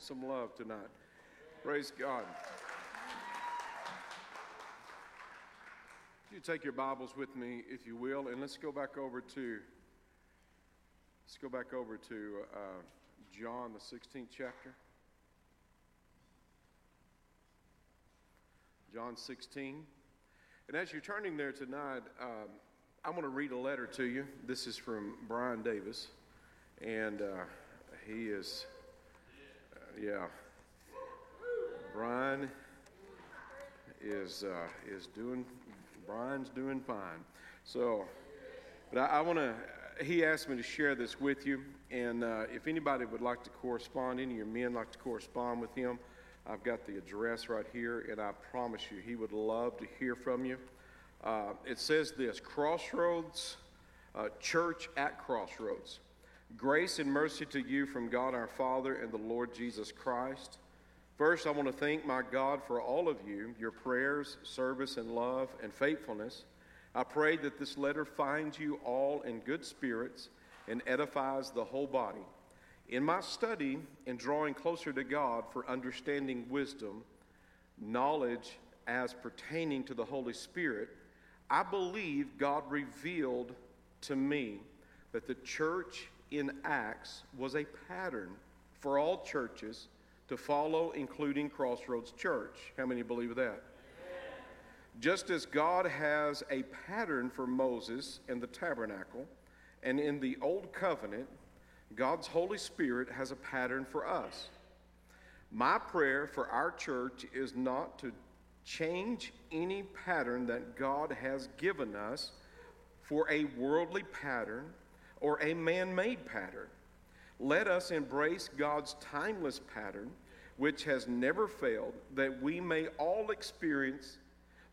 some love tonight. Praise God. You take your Bibles with me, if you will, and let's go back over to let's go back over to uh, John, the 16th chapter. John 16. And as you're turning there tonight, um, I'm going to read a letter to you. This is from Brian Davis, and uh, he is yeah. Brian is uh, is doing. Brian's doing fine. So, but I, I want to. He asked me to share this with you, and uh, if anybody would like to correspond, any of your men like to correspond with him, I've got the address right here, and I promise you, he would love to hear from you. Uh, it says this: Crossroads uh, Church at Crossroads. Grace and mercy to you from God our Father and the Lord Jesus Christ. First, I want to thank my God for all of you, your prayers, service, and love and faithfulness. I pray that this letter finds you all in good spirits and edifies the whole body. In my study and drawing closer to God for understanding wisdom, knowledge as pertaining to the Holy Spirit, I believe God revealed to me that the church in Acts was a pattern for all churches to follow, including Crossroads Church. How many believe that? Just as God has a pattern for Moses in the tabernacle, and in the Old Covenant, God's Holy Spirit has a pattern for us. My prayer for our church is not to change any pattern that God has given us for a worldly pattern or a man made pattern. Let us embrace God's timeless pattern, which has never failed, that we may all experience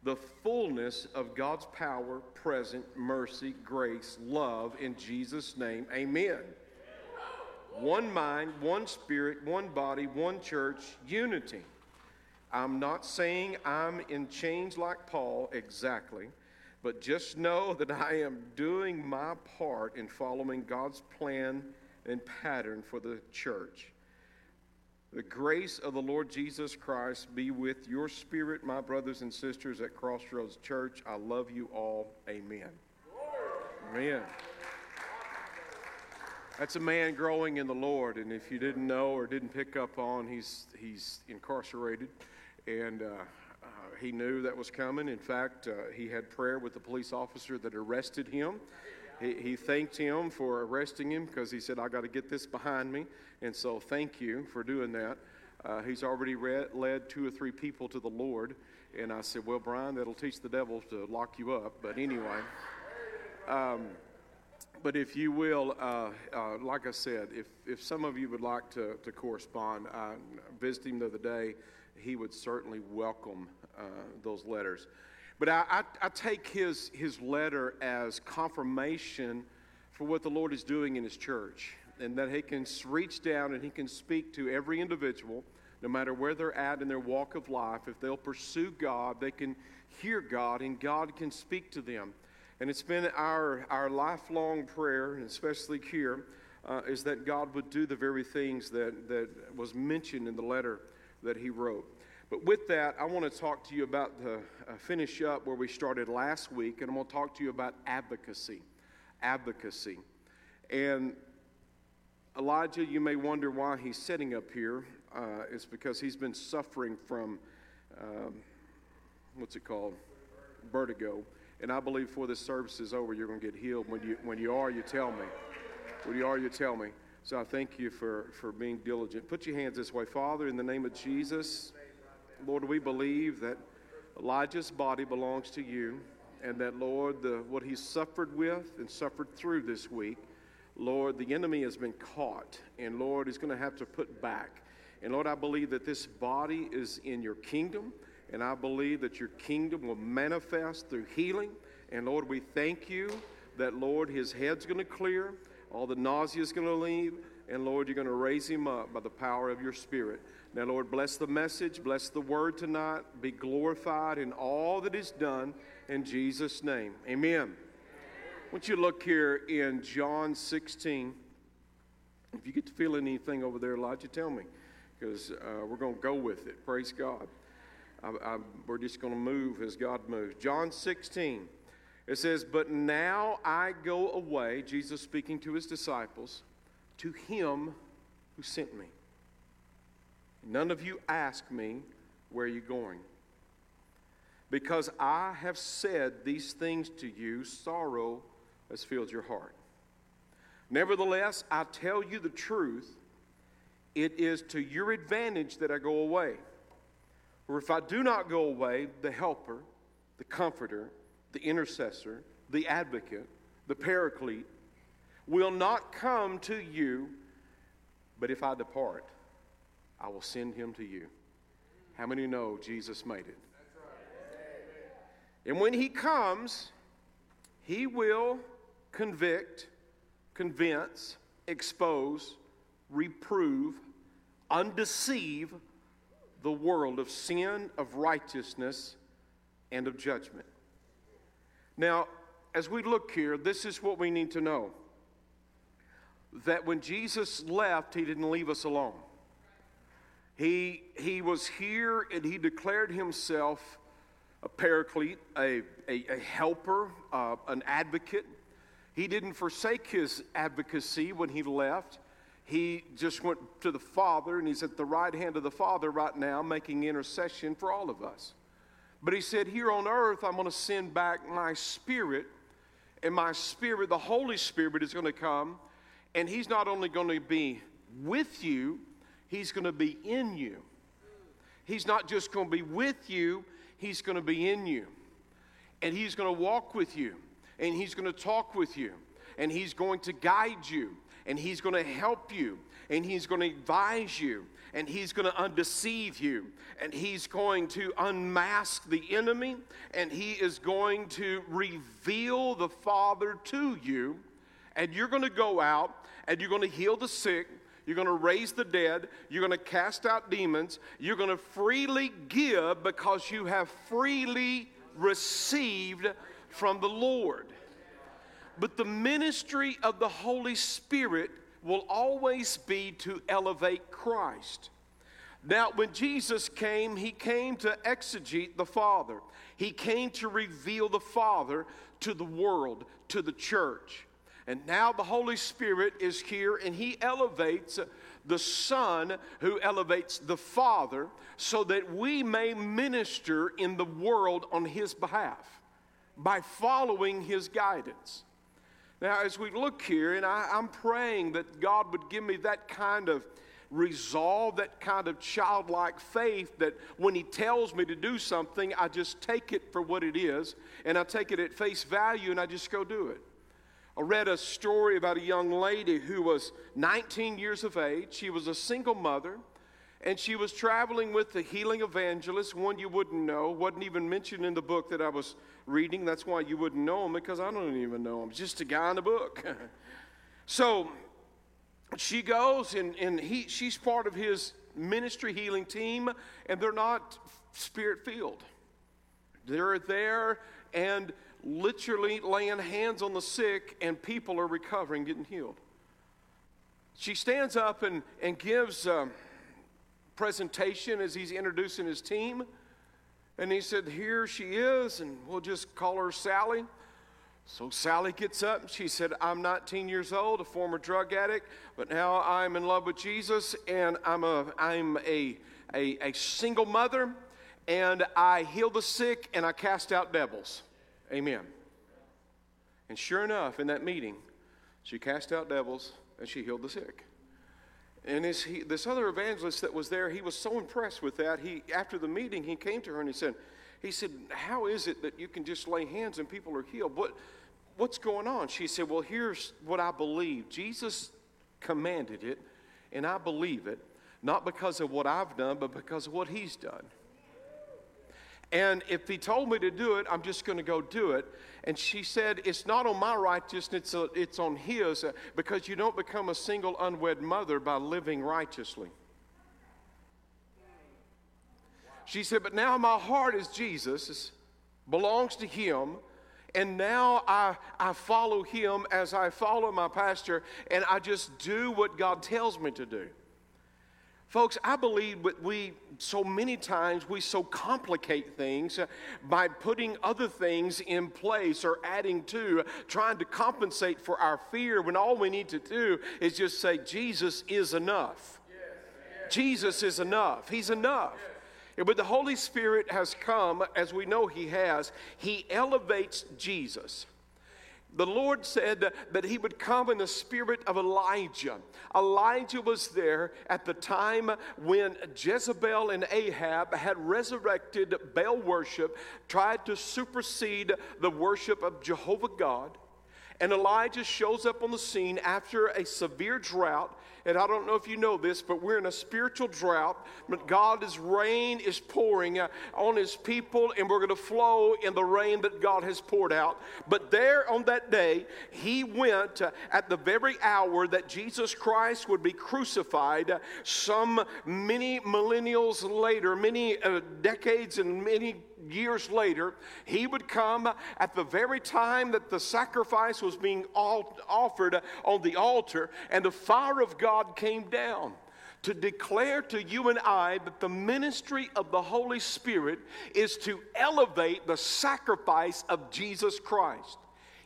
the fullness of God's power, present, mercy, grace, love in Jesus' name. Amen. One mind, one spirit, one body, one church, unity. I'm not saying I'm in chains like Paul exactly. But just know that I am doing my part in following God's plan and pattern for the church. The grace of the Lord Jesus Christ be with your spirit, my brothers and sisters at Crossroads Church. I love you all. Amen. Amen. That's a man growing in the Lord, and if you didn't know or didn't pick up on, he's he's incarcerated, and uh, he knew that was coming. In fact, uh, he had prayer with the police officer that arrested him. He, he thanked him for arresting him because he said, I got to get this behind me. And so, thank you for doing that. Uh, he's already read, led two or three people to the Lord. And I said, Well, Brian, that'll teach the devil to lock you up. But anyway. Um, but if you will, uh, uh, like I said, if, if some of you would like to, to correspond, I visited him the other day. He would certainly welcome uh, those letters. But I, I, I take his, his letter as confirmation for what the Lord is doing in his church, and that he can reach down and he can speak to every individual, no matter where they're at in their walk of life. If they'll pursue God, they can hear God, and God can speak to them. And it's been our, our lifelong prayer, and especially here, uh, is that God would do the very things that, that was mentioned in the letter that he wrote. But with that, I want to talk to you about the uh, finish up where we started last week, and I'm going to talk to you about advocacy. Advocacy. And Elijah, you may wonder why he's sitting up here. Uh, it's because he's been suffering from, um, what's it called? Vertigo. And I believe before this service is over, you're going to get healed. When you, when you are, you tell me. When you are, you tell me. So I thank you for, for being diligent. Put your hands this way. Father, in the name of Jesus. Lord, we believe that Elijah's body belongs to you, and that, Lord, the, what he suffered with and suffered through this week, Lord, the enemy has been caught, and Lord, he's going to have to put back. And Lord, I believe that this body is in your kingdom, and I believe that your kingdom will manifest through healing. And Lord, we thank you that, Lord, his head's going to clear, all the nausea is going to leave, and Lord, you're going to raise him up by the power of your Spirit. Now, Lord, bless the message, bless the word tonight. Be glorified in all that is done in Jesus' name. Amen. I want you look here in John 16. If you get to feel anything over there, Elijah, tell me. because uh, we're going to go with it. Praise God. I, I, we're just going to move as God moves. John 16, it says, But now I go away, Jesus speaking to his disciples, to him who sent me. None of you ask me, Where are you going? Because I have said these things to you, sorrow has filled your heart. Nevertheless, I tell you the truth. It is to your advantage that I go away. For if I do not go away, the helper, the comforter, the intercessor, the advocate, the paraclete will not come to you, but if I depart, I will send him to you. How many know Jesus made it? And when he comes, he will convict, convince, expose, reprove, undeceive the world of sin, of righteousness, and of judgment. Now, as we look here, this is what we need to know that when Jesus left, he didn't leave us alone. He, he was here and he declared himself a paraclete, a, a, a helper, uh, an advocate. He didn't forsake his advocacy when he left he just went to the Father, and he's at the right hand of the Father right now, making intercession for all of us. But he said, Here on earth, I'm going to send back my spirit, and my spirit, the Holy Spirit, is going to come, and he's not only going to be with you, he's going to be in you. He's not just going to be with you, he's going to be in you. And he's going to walk with you, and he's going to talk with you, and he's going to guide you and He's going to help you, and He's going to advise you, and He's going to undeceive you, and He's going to unmask the enemy, and He is going to reveal the Father to you, and you're going to go out and you're going to heal the sick. You're going to raise the dead. You're going to cast out demons. You're going to freely give because you have freely received from the Lord. But the ministry of the Holy Spirit will always be to elevate Christ. Now, when Jesus came, he came to exegete the Father. He came to reveal the Father to the world, to the church. And now the Holy Spirit is here and he elevates the Son who elevates the Father so that we may minister in the world on his behalf by following his guidance. Now, as we look here, and I, am praying that God would give me that kind of resolve, that kind of childlike faith that when He tells me to do something, I just take it for what it is, and I take it at face value, and I just go do it. I read a story about a young lady who was 19 years of age. She was a single mother, and she was traveling with the healing evangelist, one you wouldn't know, wasn't even mentioned in the book that I was reading. That's why you wouldn't know him because I don't even know him. Just a guy in the book. so she goes and, and he, she's part of his ministry healing team, and they're not spirit filled. They're there and literally laying hands on the sick, and people are recovering, getting healed. She stands up and, and gives a presentation as he's introducing his team. And he said, Here she is, and we'll just call her Sally. So Sally gets up and she said, I'm 19 years old, a former drug addict, but now I'm in love with Jesus and I'm a, I'm a, a, a single mother and I heal the sick and I cast out devils. Amen. And sure enough, in that meeting, she cast out devils and she healed the sick. And this, he, this other evangelist that was there, he was so impressed with that. He, after the meeting, he came to her and he said, he said, how is it that you can just lay hands and people are healed? What, what's going on? She said, well, here's what I believe. Jesus commanded it, and I believe it, not because of what I've done, but because of what he's done. And if he told me to do it, I'm just going to go do it. And she said, It's not on my righteousness, it's on his, uh, because you don't become a single unwed mother by living righteously. She said, But now my heart is Jesus, belongs to him. And now I, I follow him as I follow my pastor, and I just do what God tells me to do. Folks, I believe that we so many times we so complicate things uh, by putting other things in place or adding to, trying to compensate for our fear when all we need to do is just say, Jesus is enough. Jesus is enough. He's enough. But the Holy Spirit has come, as we know He has, He elevates Jesus. The Lord said that he would come in the spirit of Elijah. Elijah was there at the time when Jezebel and Ahab had resurrected Baal worship, tried to supersede the worship of Jehovah God. And Elijah shows up on the scene after a severe drought and I don't know if you know this, but we're in a spiritual drought. But God's rain is pouring uh, on his people, and we're going to flow in the rain that God has poured out. But there on that day, he went uh, at the very hour that Jesus Christ would be crucified, uh, some many millennials later, many decades and many years later, he would come at the very time that the sacrifice was being offered on the altar, and the fire of God came down to declare to you and I that the ministry of the Holy Spirit is to elevate the sacrifice of Jesus Christ.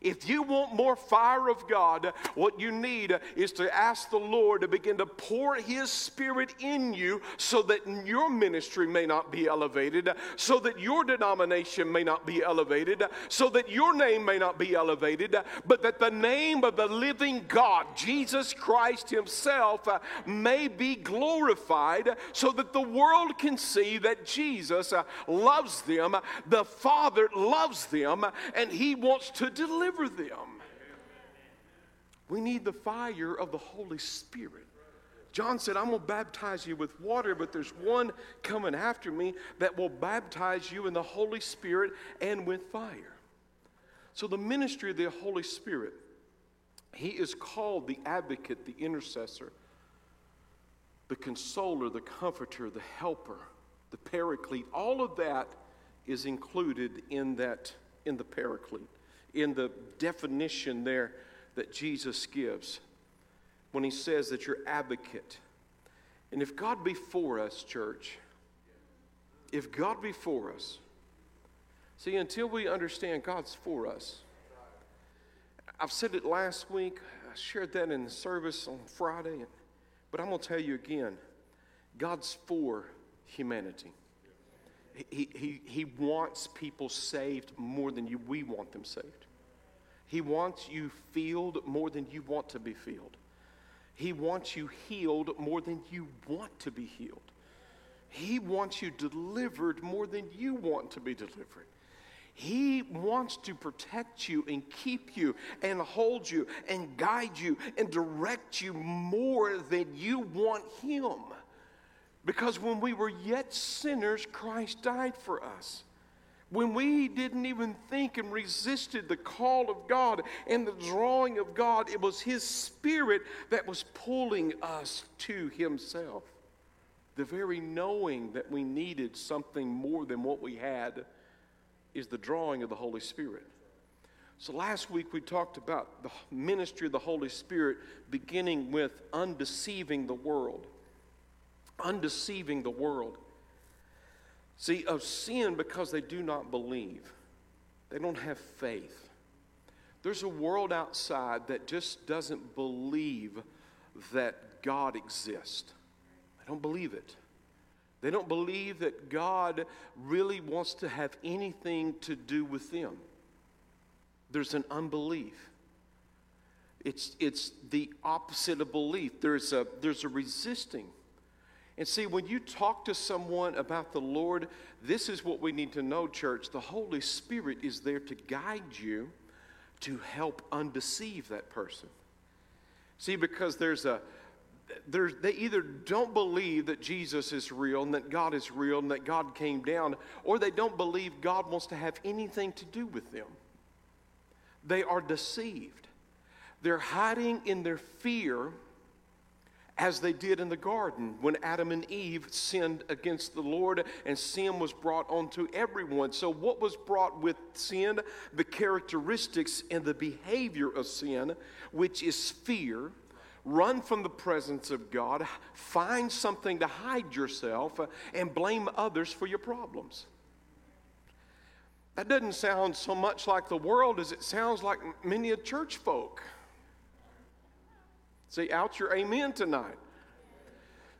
If you want more fire of God, what you need is to ask the Lord to begin to pour His Spirit in you so that your ministry may not be elevated, so that your denomination may not be elevated, so that your name may not be elevated, but that the name of the living God, Jesus Christ Himself, uh, may be glorified so that the world can see that Jesus uh, loves them, the Father loves them, and He wants to deliver deliver them. We need the fire of the Holy Spirit. John said, I'm going to baptize you with water, but there's one coming after me that will baptize you in the Holy Spirit and with fire. So, the ministry of the Holy Spirit, he is called the advocate, the intercessor, the consoler, the comforter, the helper, the paraclete. All of that is included in that in the paraclete in the definition there that Jesus gives when he says that you're advocate. And if God be for us, church, if God be for us, see, until we understand God's for us, I've said it last week, I shared that in the service on Friday, but I'm going to tell you again God's for humanity. He, he, he wants people saved more than you, we want them saved. He wants you filled more than you want to be filled. He wants you healed more than you want to be healed. He wants you delivered more than you want to be delivered. He wants to protect you and keep you and hold you and guide you and direct you more than you want Him. Because when we were yet sinners, Christ died for us when we didn't even think and resisted the call of God and the drawing of God, it was His Spirit that was pulling us to Himself. The very knowing that we needed something more than what we had is the drawing of the Holy Spirit. So last week we talked about the ministry of the Holy Spirit beginning with undeceiving the world. Undeceiving the world. See, of sin because they do not believe, they don't have faith. There's a world outside that just doesn't believe that God exists. They don't believe it. They don't believe that God really wants to have anything to do with them. There's an unbelief. It's, it's the opposite of belief. There's a, there's a resisting. And see, when you talk to someone about the Lord, this is what we need to know, church. The Holy Spirit is there to guide you to help undeceive that person. See, because there's a there's, they either don't believe that Jesus is real and that God is real and that God came down, or they don't believe God wants to have anything to do with them. They are deceived. They're hiding in their fear as they did in the garden when Adam and Eve sinned against the Lord and sin was brought onto everyone. So, what was brought with sin? The characteristics and the behavior of sin, which is fear, run from the presence of God, find something to hide yourself, and blame others for your problems. That doesn't sound so much like the world as it sounds like many a church folk. See, out your amen tonight.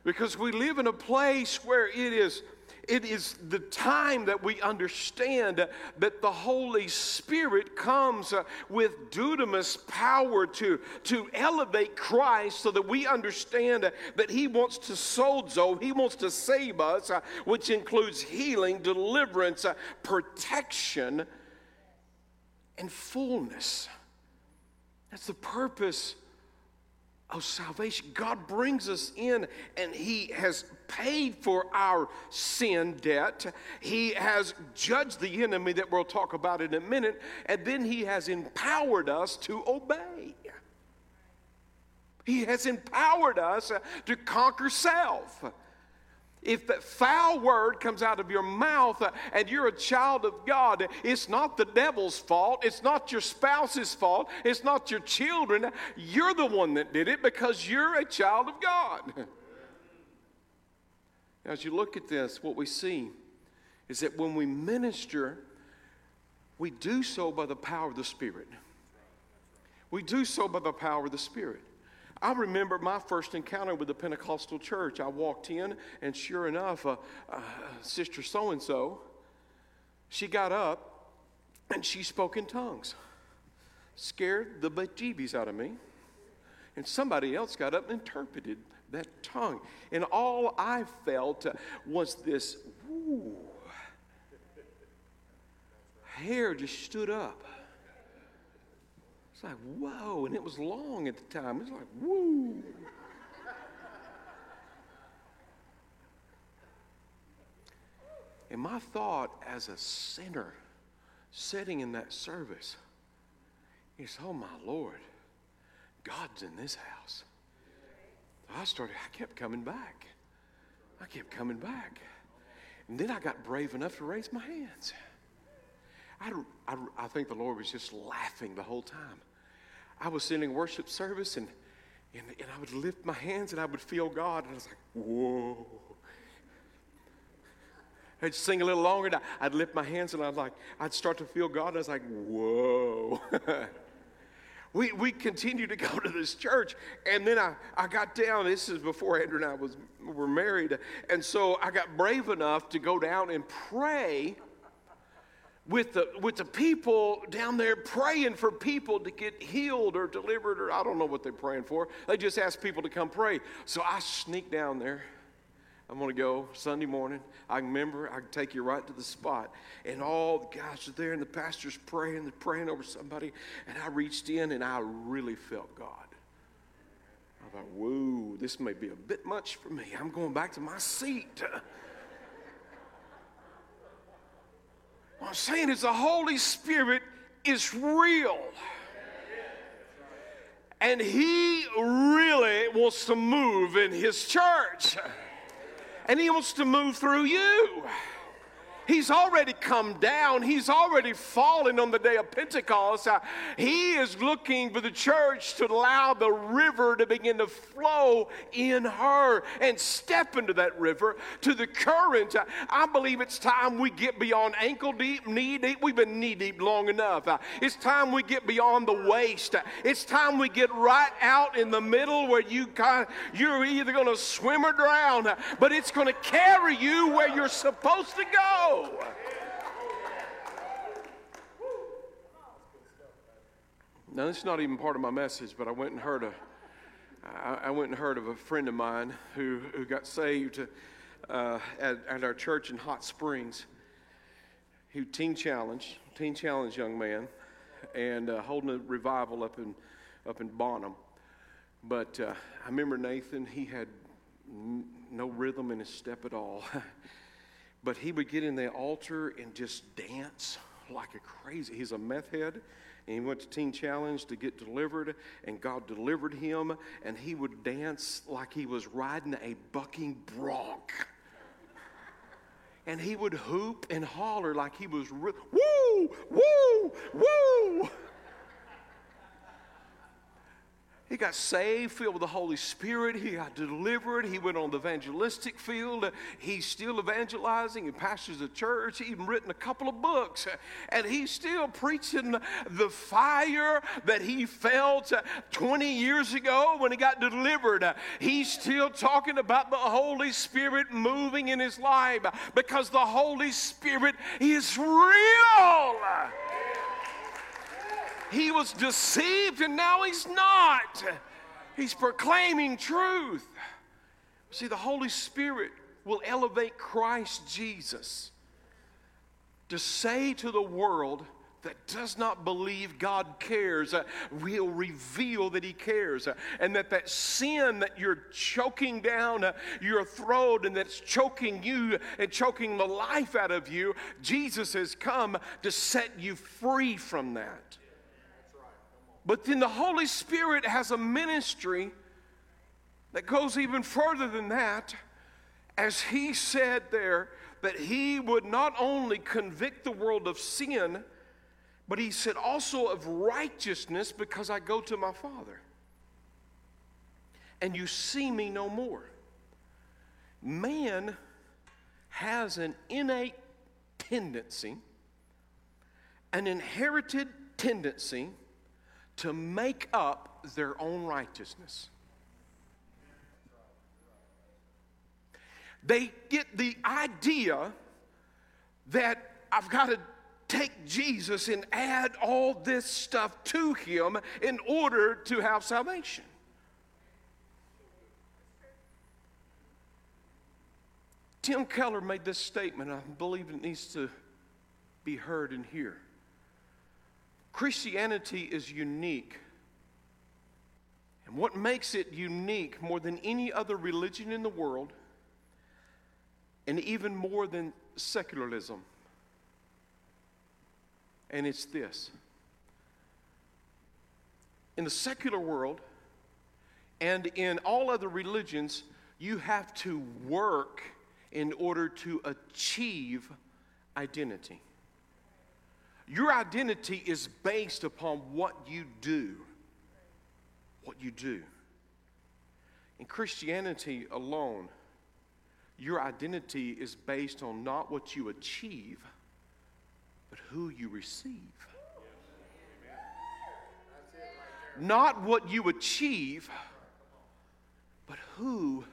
Because we live in a place where it is it is the time that we understand that the Holy Spirit comes uh, with dunamis power to, to elevate Christ so that we understand that He wants to sozo, He wants to save us, uh, which includes healing, deliverance, uh, protection, and fullness. That's the purpose of salvation. God brings us in and He has paid for our sin debt. He has judged the enemy that we'll talk about in a minute, and then He has empowered us to obey. He has empowered us to conquer self if that foul word comes out of your mouth uh, and you're a child of God, it's not the devil's fault. It's not your spouse's fault. It's not your children. You're the one that did it because you're a child of God. As you look at this, what we see is that when we minister, we do so by the power of the Spirit. We do so by the power of the Spirit. I remember my first encounter with the Pentecostal church. I walked in, and sure enough, uh, uh, Sister so and so, she got up and she spoke in tongues. Scared the bejeebies out of me. And somebody else got up and interpreted that tongue. And all I felt was this, whoo, hair just stood up. It's like, whoa. And it was long at the time. It's like, woo. and my thought as a sinner sitting in that service is, oh my Lord, God's in this house. I started, I kept coming back. I kept coming back. And then I got brave enough to raise my hands. I, I, I think the Lord was just laughing the whole time. I was sitting in worship service and, and, and I would lift my hands and I would feel God. And I was like, whoa. I'd sing a little longer and I'd lift my hands and I'd like, I'd start to feel God. And I was like, whoa. we, we continued to go to this church. And then I, I got down. This is before Andrew and I was, were married. And so I got brave enough to go down and pray with the, with the people down there praying for people to get healed or delivered, or I don't know what they're praying for. They just ask people to come pray. So I sneak down there. I'm going to go Sunday morning. I remember I can take you right to the spot. And all the guys are there, and the pastor's praying, they're praying over somebody. And I reached in and I really felt God. I thought, whoa, this may be a bit much for me. I'm going back to my seat. What I'm saying is the Holy Spirit is real. And He really wants to move in His church. And He wants to move through you. He's already come down. He's already fallen on the day of Pentecost. Uh, he is looking for the church to allow the river to begin to flow in her and step into that river to the current. Uh, I believe it's time we get beyond ankle deep, knee deep. We've been knee deep long enough. Uh, it's time we get beyond the waist. Uh, it's time we get right out in the middle where you kind you're either going to swim or drown, uh, but it's going to carry you where you're supposed to go. Now, this is not even part of my message, but I went and heard a, I, went and heard of a friend of mine who, who got saved uh, at, at our church in Hot Springs. He teen challenge, teen challenge young man, and uh, holding a revival up in up in Bonham. But uh, I remember Nathan; he had n- no rhythm in his step at all. But he would get in the altar and just dance like a crazy. He's a meth head. And he went to Teen Challenge to get delivered, and God delivered him, and he would dance like he was riding a bucking bronc. And he would hoop and holler like he was, re- woo, woo, woo. He got saved, filled with the Holy Spirit. He got delivered. He went on the evangelistic field. He's still evangelizing. He pastors a church. He even written a couple of books. And he's still preaching the fire that he felt 20 years ago when he got delivered. He's still talking about the Holy Spirit moving in his life because the Holy Spirit is real. He was deceived and now he's not. He's proclaiming truth. See, the Holy Spirit will elevate Christ Jesus to say to the world that does not believe God cares uh, will reveal that He cares, uh, and that that sin that you're choking down uh, your throat and that's choking you and choking the life out of you, Jesus has come to set you free from that. But then the Holy Spirit has a ministry that goes even further than that, as He said there that He would not only convict the world of sin, but He said also of righteousness because I go to my Father. And you see me no more. Man has an innate tendency, an inherited tendency to make up their own righteousness. They get the idea that I've got to take Jesus and add all this stuff to him in order to have salvation. Tim Keller made this statement. I believe it needs to be heard and hear. Christianity is unique. And what makes it unique more than any other religion in the world, and even more than secularism, and it's this. In the secular world and in all other religions, you have to work in order to achieve identity. Your identity is based upon what you do. What you do. In Christianity alone, your identity is based on not what you achieve, but who you receive. Not what you achieve, but who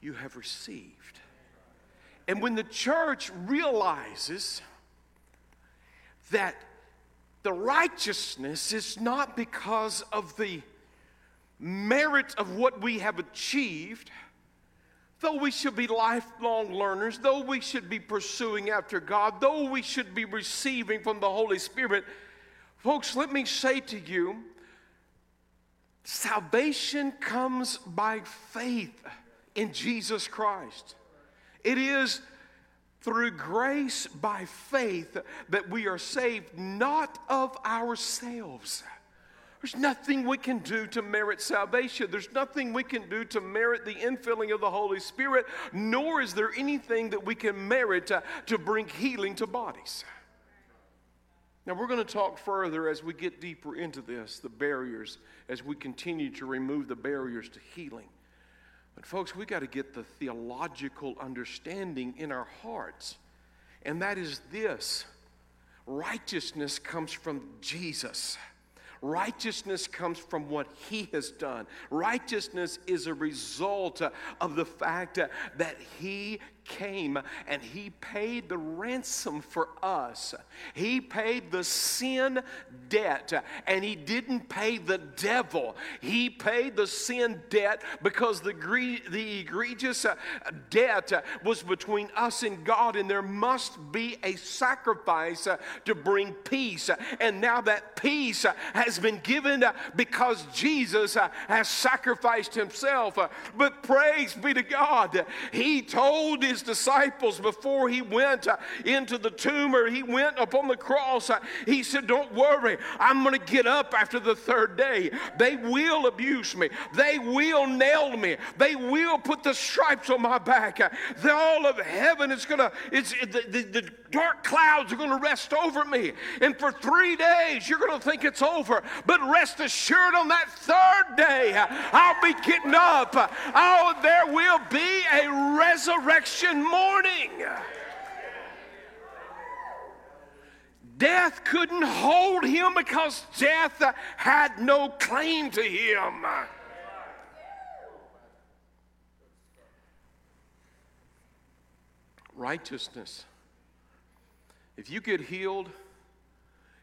you have received. And when the church realizes that the righteousness is not because of the merit of what we have achieved, though we should be lifelong learners, though we should be pursuing after God, though we should be receiving from the Holy Spirit, folks, let me say to you salvation comes by faith in Jesus Christ. It is through grace by faith that we are saved, not of ourselves. There's nothing we can do to merit salvation. There's nothing we can do to merit the infilling of the Holy Spirit, nor is there anything that we can merit to, to bring healing to bodies. Now, we're going to talk further as we get deeper into this the barriers, as we continue to remove the barriers to healing. But, folks, we got to get the theological understanding in our hearts. And that is this righteousness comes from Jesus. Righteousness comes from what he has done. Righteousness is a result of the fact that he came and he paid the ransom for us. He paid the sin debt and he didn't pay the devil. He paid the sin debt because the, the egregious uh, debt was between us and God, and there must be a sacrifice uh, to bring peace. And now that peace uh, has been given because Jesus has sacrificed himself. But praise be to God, he told his disciples before he went uh, into the tomb or he went upon the cross, uh, he said, Don't worry, I'm going to get up after the third day. They will abuse me, they will nail me, they will put the stripes on my back. Uh, the, all of heaven is going to, it's, the, the, the dark clouds are going to rest over me. And for three days, you're going to think it's over. But rest assured, on that third day, I'll be getting up. Oh, there will be a resurrection morning. Death couldn't hold him because death had no claim to him. Righteousness. If you get healed,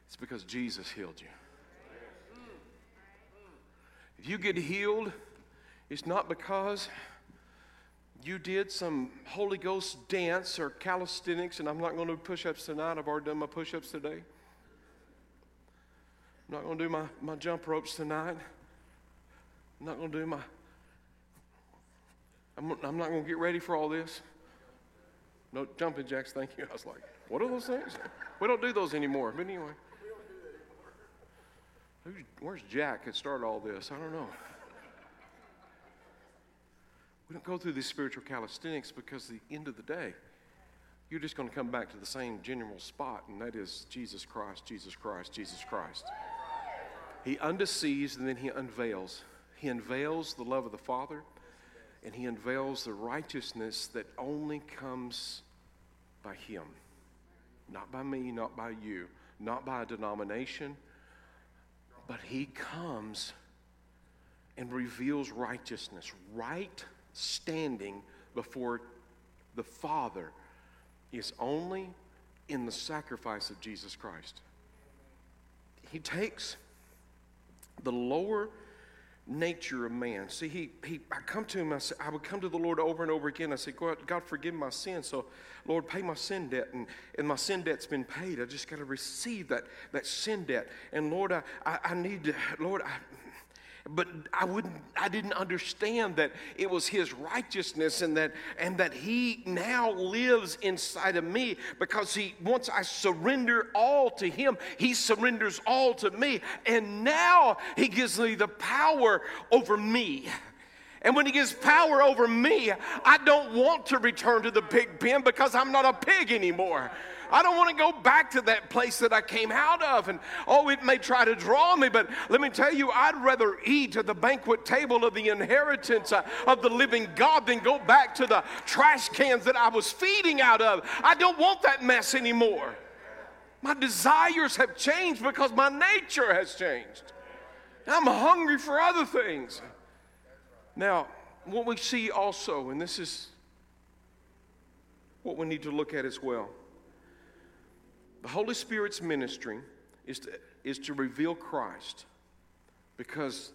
it's because Jesus healed you. If you get healed, it's not because you did some Holy Ghost dance or calisthenics, and I'm not going to do push ups tonight. I've already done my push ups today. I'm not going to do my, my jump ropes tonight. I'm not going to do my. I'm, I'm not going to get ready for all this. No jumping jacks, thank you. I was like, what are those things? We don't do those anymore. But anyway. Where's Jack that started all this? I don't know. We don't go through these spiritual calisthenics because at the end of the day, you're just going to come back to the same general spot, and that is Jesus Christ, Jesus Christ, Jesus Christ. He undeceives and then he unveils. He unveils the love of the Father, and he unveils the righteousness that only comes by him. Not by me, not by you, not by a denomination, but he comes and reveals righteousness, right standing before the Father is only in the sacrifice of Jesus Christ. He takes the lower nature of man. See, he, he, I come to him, I, say, I would come to the Lord over and over again. I say, God, God, forgive my sin. So, Lord, pay my sin debt. And, and my sin debt's been paid. I just got to receive that, that sin debt. And Lord, I, I, I need to, Lord, I, but I wouldn't I didn't understand that it was his righteousness and that and that he now lives inside of me because he once I surrender all to him he surrenders all to me and now he gives me the power over me and when he gives power over me, I don't want to return to the pig pen because I'm not a pig anymore. I don't want to go back to that place that I came out of. And oh, it may try to draw me, but let me tell you, I'd rather eat at the banquet table of the inheritance uh, of the living God than go back to the trash cans that I was feeding out of. I don't want that mess anymore. My desires have changed because my nature has changed. I'm hungry for other things. Now, what we see also, and this is what we need to look at as well the Holy Spirit's ministry is to, is to reveal Christ because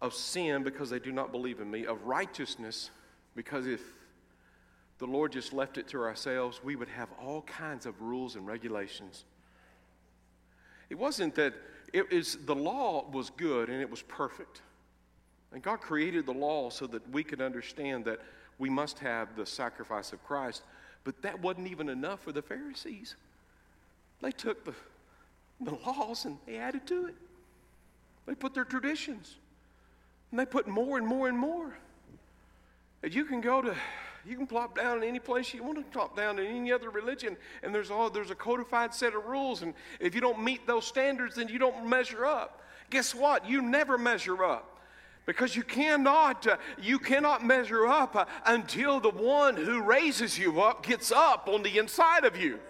of sin, because they do not believe in me, of righteousness, because if the Lord just left it to ourselves, we would have all kinds of rules and regulations. It wasn't that it is the law was good and it was perfect. And God created the law so that we could understand that we must have the sacrifice of Christ, but that wasn't even enough for the Pharisees. They took the, the laws and they added to it. They put their traditions. And they put more and more and more. And you can go to, you can plop down in any place you want to plop down in any other religion, and there's all there's a codified set of rules. And if you don't meet those standards, then you don't measure up. Guess what? You never measure up because you cannot uh, you cannot measure up uh, until the one who raises you up gets up on the inside of you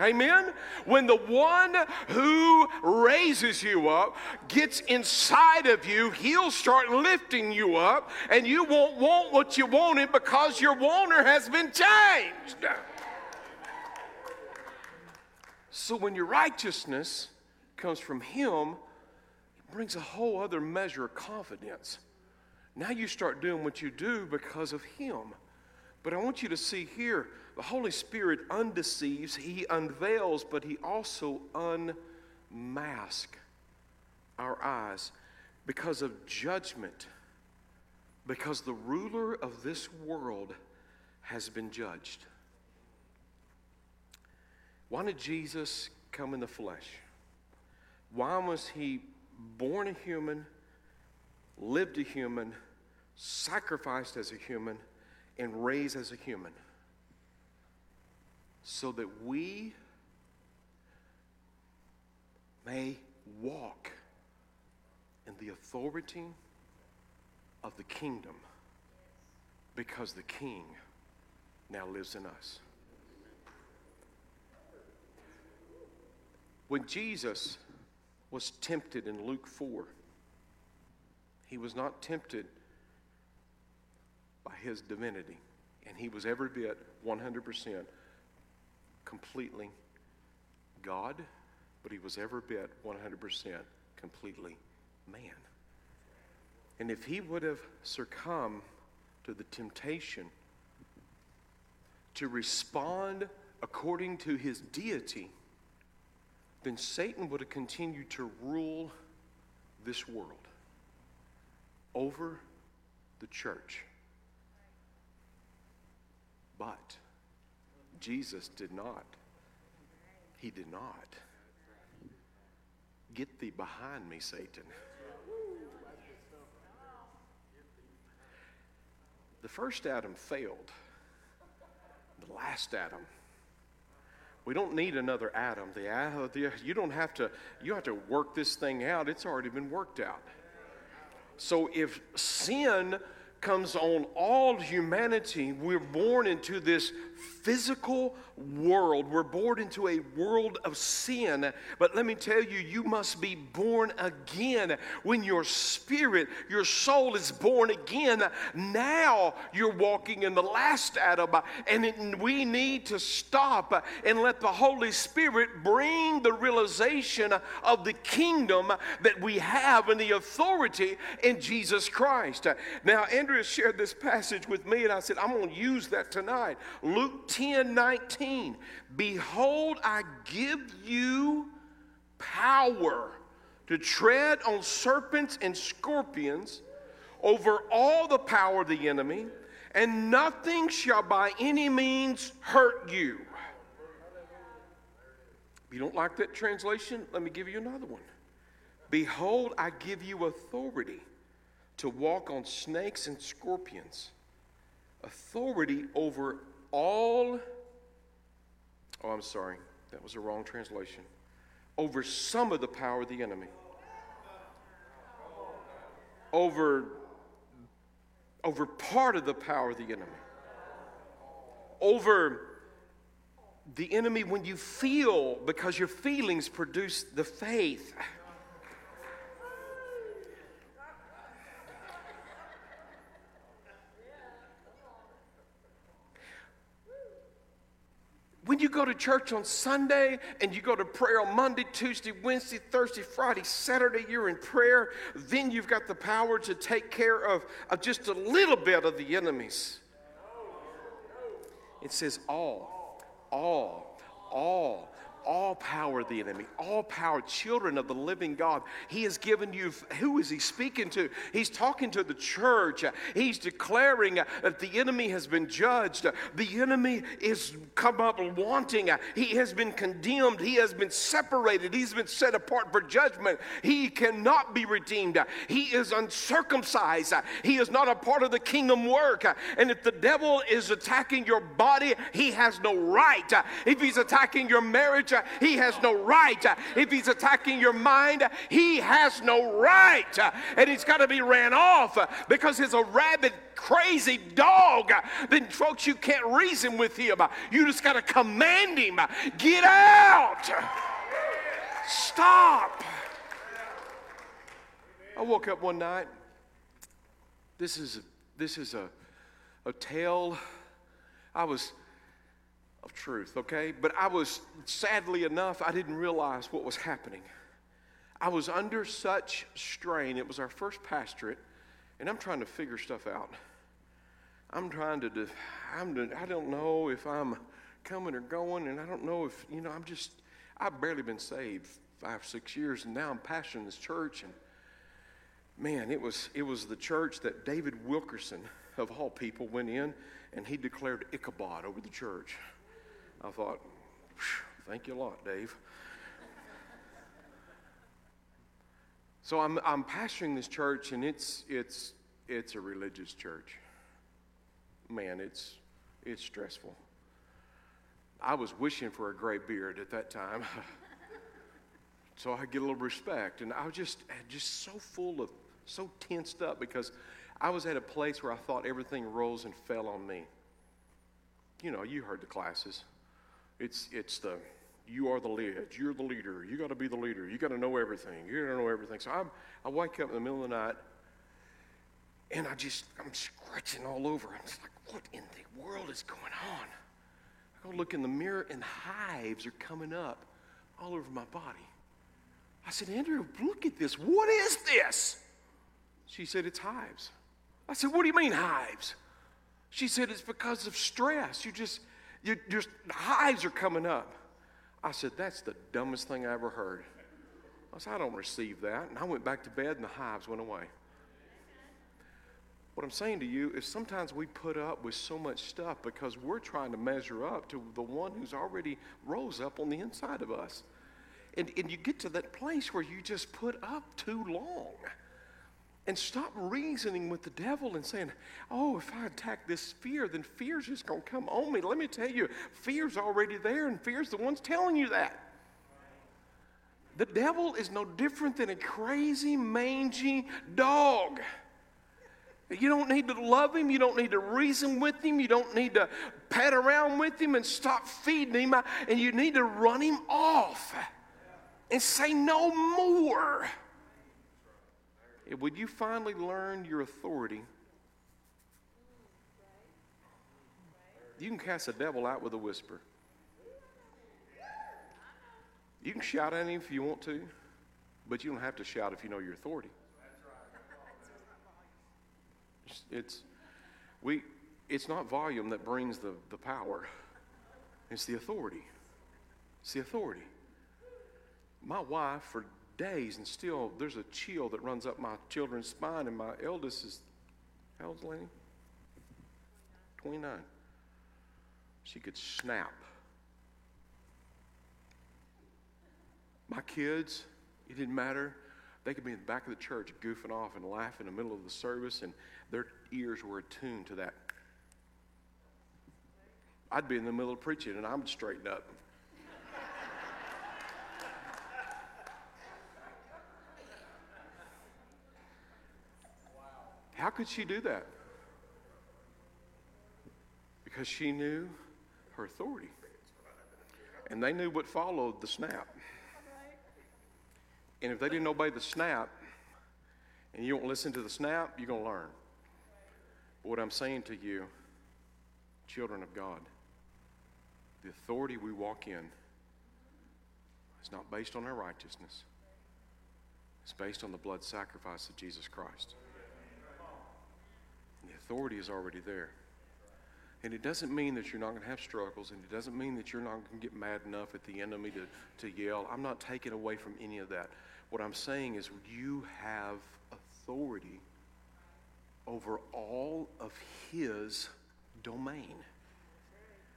Amen? When the one who raises you up gets inside of you, he'll start lifting you up, and you won't want what you wanted because your wanter has been changed. So when your righteousness comes from him, it brings a whole other measure of confidence. Now you start doing what you do because of him. But I want you to see here the Holy Spirit undeceives, He unveils, but He also unmasks our eyes because of judgment, because the ruler of this world has been judged. Why did Jesus come in the flesh? Why was he born a human, lived a human, sacrificed as a human, and raised as a human? So that we may walk in the authority of the kingdom because the king now lives in us. When Jesus was tempted in Luke 4, he was not tempted by his divinity, and he was every bit 100% completely God, but he was every bit 100% completely man. And if he would have succumbed to the temptation to respond according to his deity, then Satan would have continued to rule this world over the church. But Jesus did not. He did not. Get thee behind me, Satan. The first Adam failed. The last Adam we don't need another Adam. The, uh, the, you don't have to, you have to work this thing out. It's already been worked out. So if sin comes on all humanity, we're born into this physical world. We're born into a world of sin. But let me tell you, you must be born again. When your spirit, your soul is born again, now you're walking in the last Adam. And it, we need to stop and let the Holy Spirit bring the realization of the kingdom that we have and the authority in Jesus Christ. Now, Andrea shared this passage with me, and I said, I'm going to use that tonight. Luke 10 19. Behold, I give you power to tread on serpents and scorpions over all the power of the enemy, and nothing shall by any means hurt you. If you don't like that translation, let me give you another one. Behold, I give you authority to walk on snakes and scorpions, authority over all, oh, I'm sorry, that was a wrong translation, over some of the power of the enemy, over, over part of the power of the enemy, over the enemy when you feel, because your feelings produce the faith. When you go to church on Sunday and you go to prayer on Monday, Tuesday, Wednesday, Thursday, Friday, Saturday, you're in prayer, then you've got the power to take care of, of just a little bit of the enemies. It says all, all, all all power of the enemy, all power, children of the living God. He has given you, who is he speaking to? He's talking to the church. He's declaring that the enemy has been judged. The enemy is come up wanting. He has been condemned. He has been separated. He's been set apart for judgment. He cannot be redeemed. He is uncircumcised. He is not a part of the kingdom work. And if the devil is attacking your body, he has no right. If he's attacking your marriage, he has no right. If he's attacking your mind, he has no right. And he's got to be ran off because he's a rabid, crazy dog. Then, folks, you can't reason with him. You just got to command him get out. Stop. I woke up one night. This is this is a, a tale. I was of truth, okay? But I was, sadly enough, I didn't realize what was happening. I was under such strain. It was our first pastorate, and I'm trying to figure stuff out. I'm trying to, I'm, I don't know if I'm coming or going, and I don't know if, you know, I'm just, I've barely been saved five, six years, and now I'm pastoring this church, and man, it was, it was the church that David Wilkerson, of all people, went in and he declared Ichabod over the church. I thought, thank you a lot, Dave. So I'm, I'm pastoring this church, and it's, it's, it's a religious church. Man, it's, it's stressful. I was wishing for a gray beard at that time. so I get a little respect. And I was just, just so full of, so tensed up because I was at a place where I thought everything rose and fell on me. You know, you heard the classes. It's, it's the, you are the lead. You're the leader. You got to be the leader. You got to know everything. You got to know everything. So I'm, I wake up in the middle of the night and I just, I'm scratching all over. I'm just like, what in the world is going on? I go look in the mirror and hives are coming up all over my body. I said, Andrea, look at this. What is this? She said, It's hives. I said, What do you mean hives? She said, It's because of stress. You just, you just, hives are coming up. I said, That's the dumbest thing I ever heard. I said, I don't receive that. And I went back to bed and the hives went away. What I'm saying to you is sometimes we put up with so much stuff because we're trying to measure up to the one who's already rose up on the inside of us. And, and you get to that place where you just put up too long. And stop reasoning with the devil and saying, oh, if I attack this fear, then fear's just going to come on me. Let me tell you, fear's already there, and fear's the one's telling you that. The devil is no different than a crazy, mangy dog. You don't need to love him. You don't need to reason with him. You don't need to pat around with him and stop feeding him. And you need to run him off and say no more. Would you finally learn your authority? You can cast a devil out with a whisper. You can shout at him if you want to, but you don't have to shout if you know your authority. It's, we, it's not volume that brings the, the power, it's the authority. It's the authority. My wife, for days, and still there's a chill that runs up my children's spine, and my eldest is, how old's Lenny? 29. She could snap. My kids, it didn't matter. They could be in the back of the church goofing off and laughing in the middle of the service, and their ears were attuned to that. I'd be in the middle of preaching and I would straighten up. How could she do that? Because she knew her authority. And they knew what followed the snap. And if they didn't obey the snap, and you don't listen to the snap, you're going to learn. But what I'm saying to you, children of God, the authority we walk in is not based on our righteousness. It's based on the blood sacrifice of Jesus Christ. The authority is already there. And it doesn't mean that you're not going to have struggles, and it doesn't mean that you're not going to get mad enough at the enemy to, to yell. I'm not taking away from any of that. What I'm saying is, you have authority over all of his domain.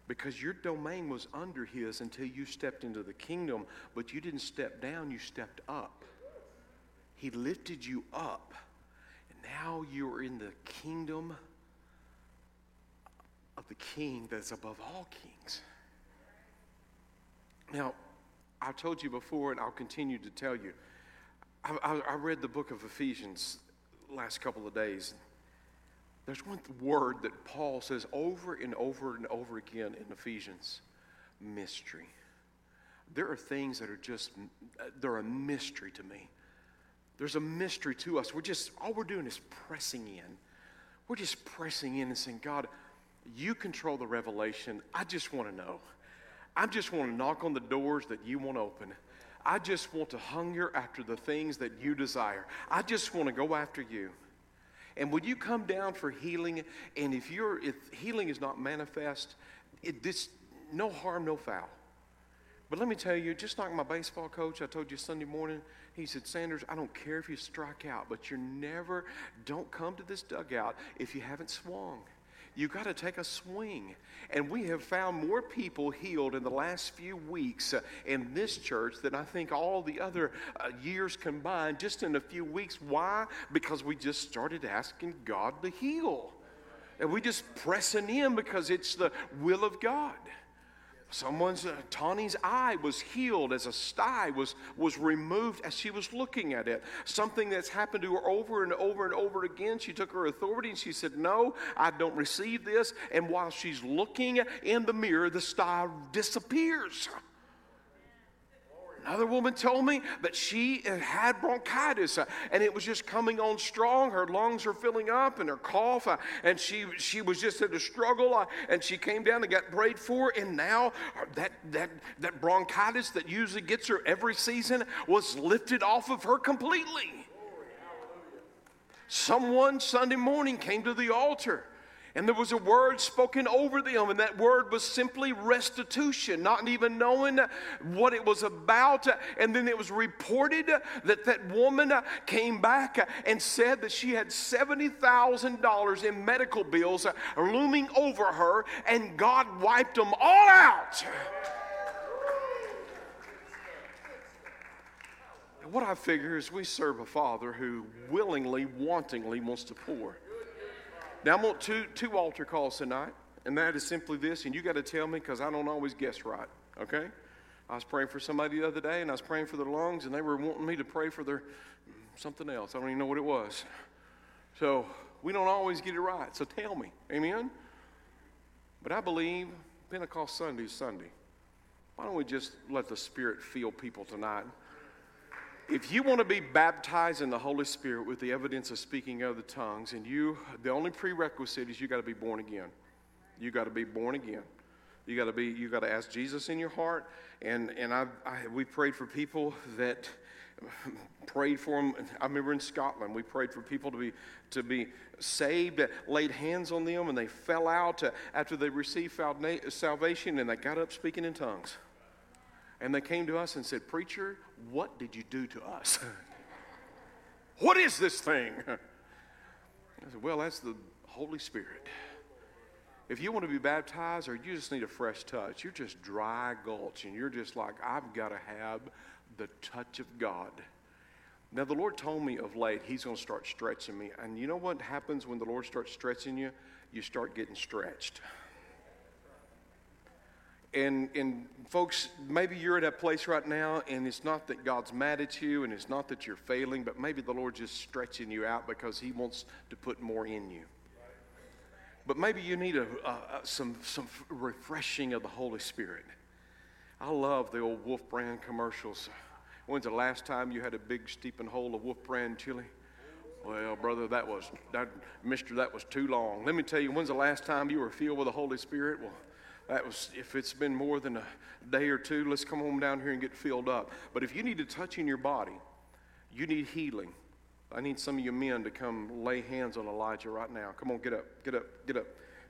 Because your domain was under his until you stepped into the kingdom, but you didn't step down, you stepped up. He lifted you up, now you're in the kingdom of the king that's above all kings. Now, I've told you before, and I'll continue to tell you. I, I, I read the book of Ephesians last couple of days. There's one word that Paul says over and over and over again in Ephesians mystery. There are things that are just, they're a mystery to me. There's a mystery to us. We're just, all we're doing is pressing in. We're just pressing in and saying, God, you control the revelation. I just want to know. I just want to knock on the doors that you want to open. I just want to hunger after the things that you desire. I just want to go after you. And would you come down for healing? And if you're if healing is not manifest, it, this no harm, no foul. But let me tell you, just like my baseball coach, I told you Sunday morning, he said, Sanders, I don't care if you strike out, but you're never, don't come to this dugout if you haven't swung. You got to take a swing. And we have found more people healed in the last few weeks uh, in this church than I think all the other uh, years combined, just in a few weeks. Why? Because we just started asking God to heal. And we just pressing in because it's the will of God. Someone's uh, Tawny's eye was healed as a sty was was removed as she was looking at it. Something that's happened to her over and over and over again. She took her authority and she said, "No, I don't receive this." And while she's looking in the mirror, the sty disappears. Another woman told me that she had bronchitis uh, and it was just coming on strong. Her lungs were filling up and her cough, uh, and she, she was just in a struggle. Uh, and she came down and got prayed for, and now that, that, that bronchitis that usually gets her every season was lifted off of her completely. Someone Sunday morning came to the altar and there was a word spoken over them, and that word was simply restitution, not even knowing what it was about. And then it was reported that that woman came back and said that she had $70,000 in medical bills looming over her, and God wiped them all out. what I figure is we serve a Father who willingly, wantingly wants to pour. Now, I'm on two, two altar calls tonight, and that is simply this, and you got to tell me because I don't always guess right, okay? I was praying for somebody the other day, and I was praying for their lungs, and they were wanting me to pray for their mm, something else. I don't even know what it was. So, we don't always get it right, so tell me, amen? But I believe Pentecost Sunday is Sunday. Why don't we just let the Spirit feel people tonight? If you want to be baptized in the Holy Spirit with the evidence of speaking other tongues, and you, the only prerequisite is you got to be born again. You got to be born again. You got to be. You got to ask Jesus in your heart. And and I, I we prayed for people that prayed for them. I remember in Scotland, we prayed for people to be to be saved. Laid hands on them, and they fell out uh, after they received salvation, and they got up speaking in tongues. And they came to us and said, Preacher, what did you do to us? what is this thing? I said, Well, that's the Holy Spirit. If you want to be baptized or you just need a fresh touch, you're just dry gulch and you're just like, I've got to have the touch of God. Now, the Lord told me of late, He's going to start stretching me. And you know what happens when the Lord starts stretching you? You start getting stretched. And, and folks, maybe you're at a place right now, and it's not that God's mad at you, and it's not that you're failing, but maybe the Lord's just stretching you out because He wants to put more in you. But maybe you need a, a, some, some refreshing of the Holy Spirit. I love the old Wolf Brand commercials. When's the last time you had a big steeping hole of Wolf Brand chili? Well, brother, that was, that, mister, that was too long. Let me tell you, when's the last time you were filled with the Holy Spirit? Well, that was, if it's been more than a day or two, let's come home down here and get filled up. But if you need to touch in your body, you need healing. I need some of you men to come lay hands on Elijah right now. Come on, get up, get up, get up.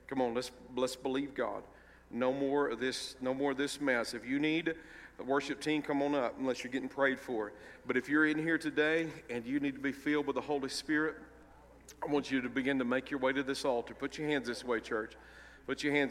Come on, let's let's believe God. No more of this, no more of this mess. If you need a worship team, come on up unless you're getting prayed for. But if you're in here today and you need to be filled with the Holy Spirit, I want you to begin to make your way to this altar. Put your hands this way, church. Put your hands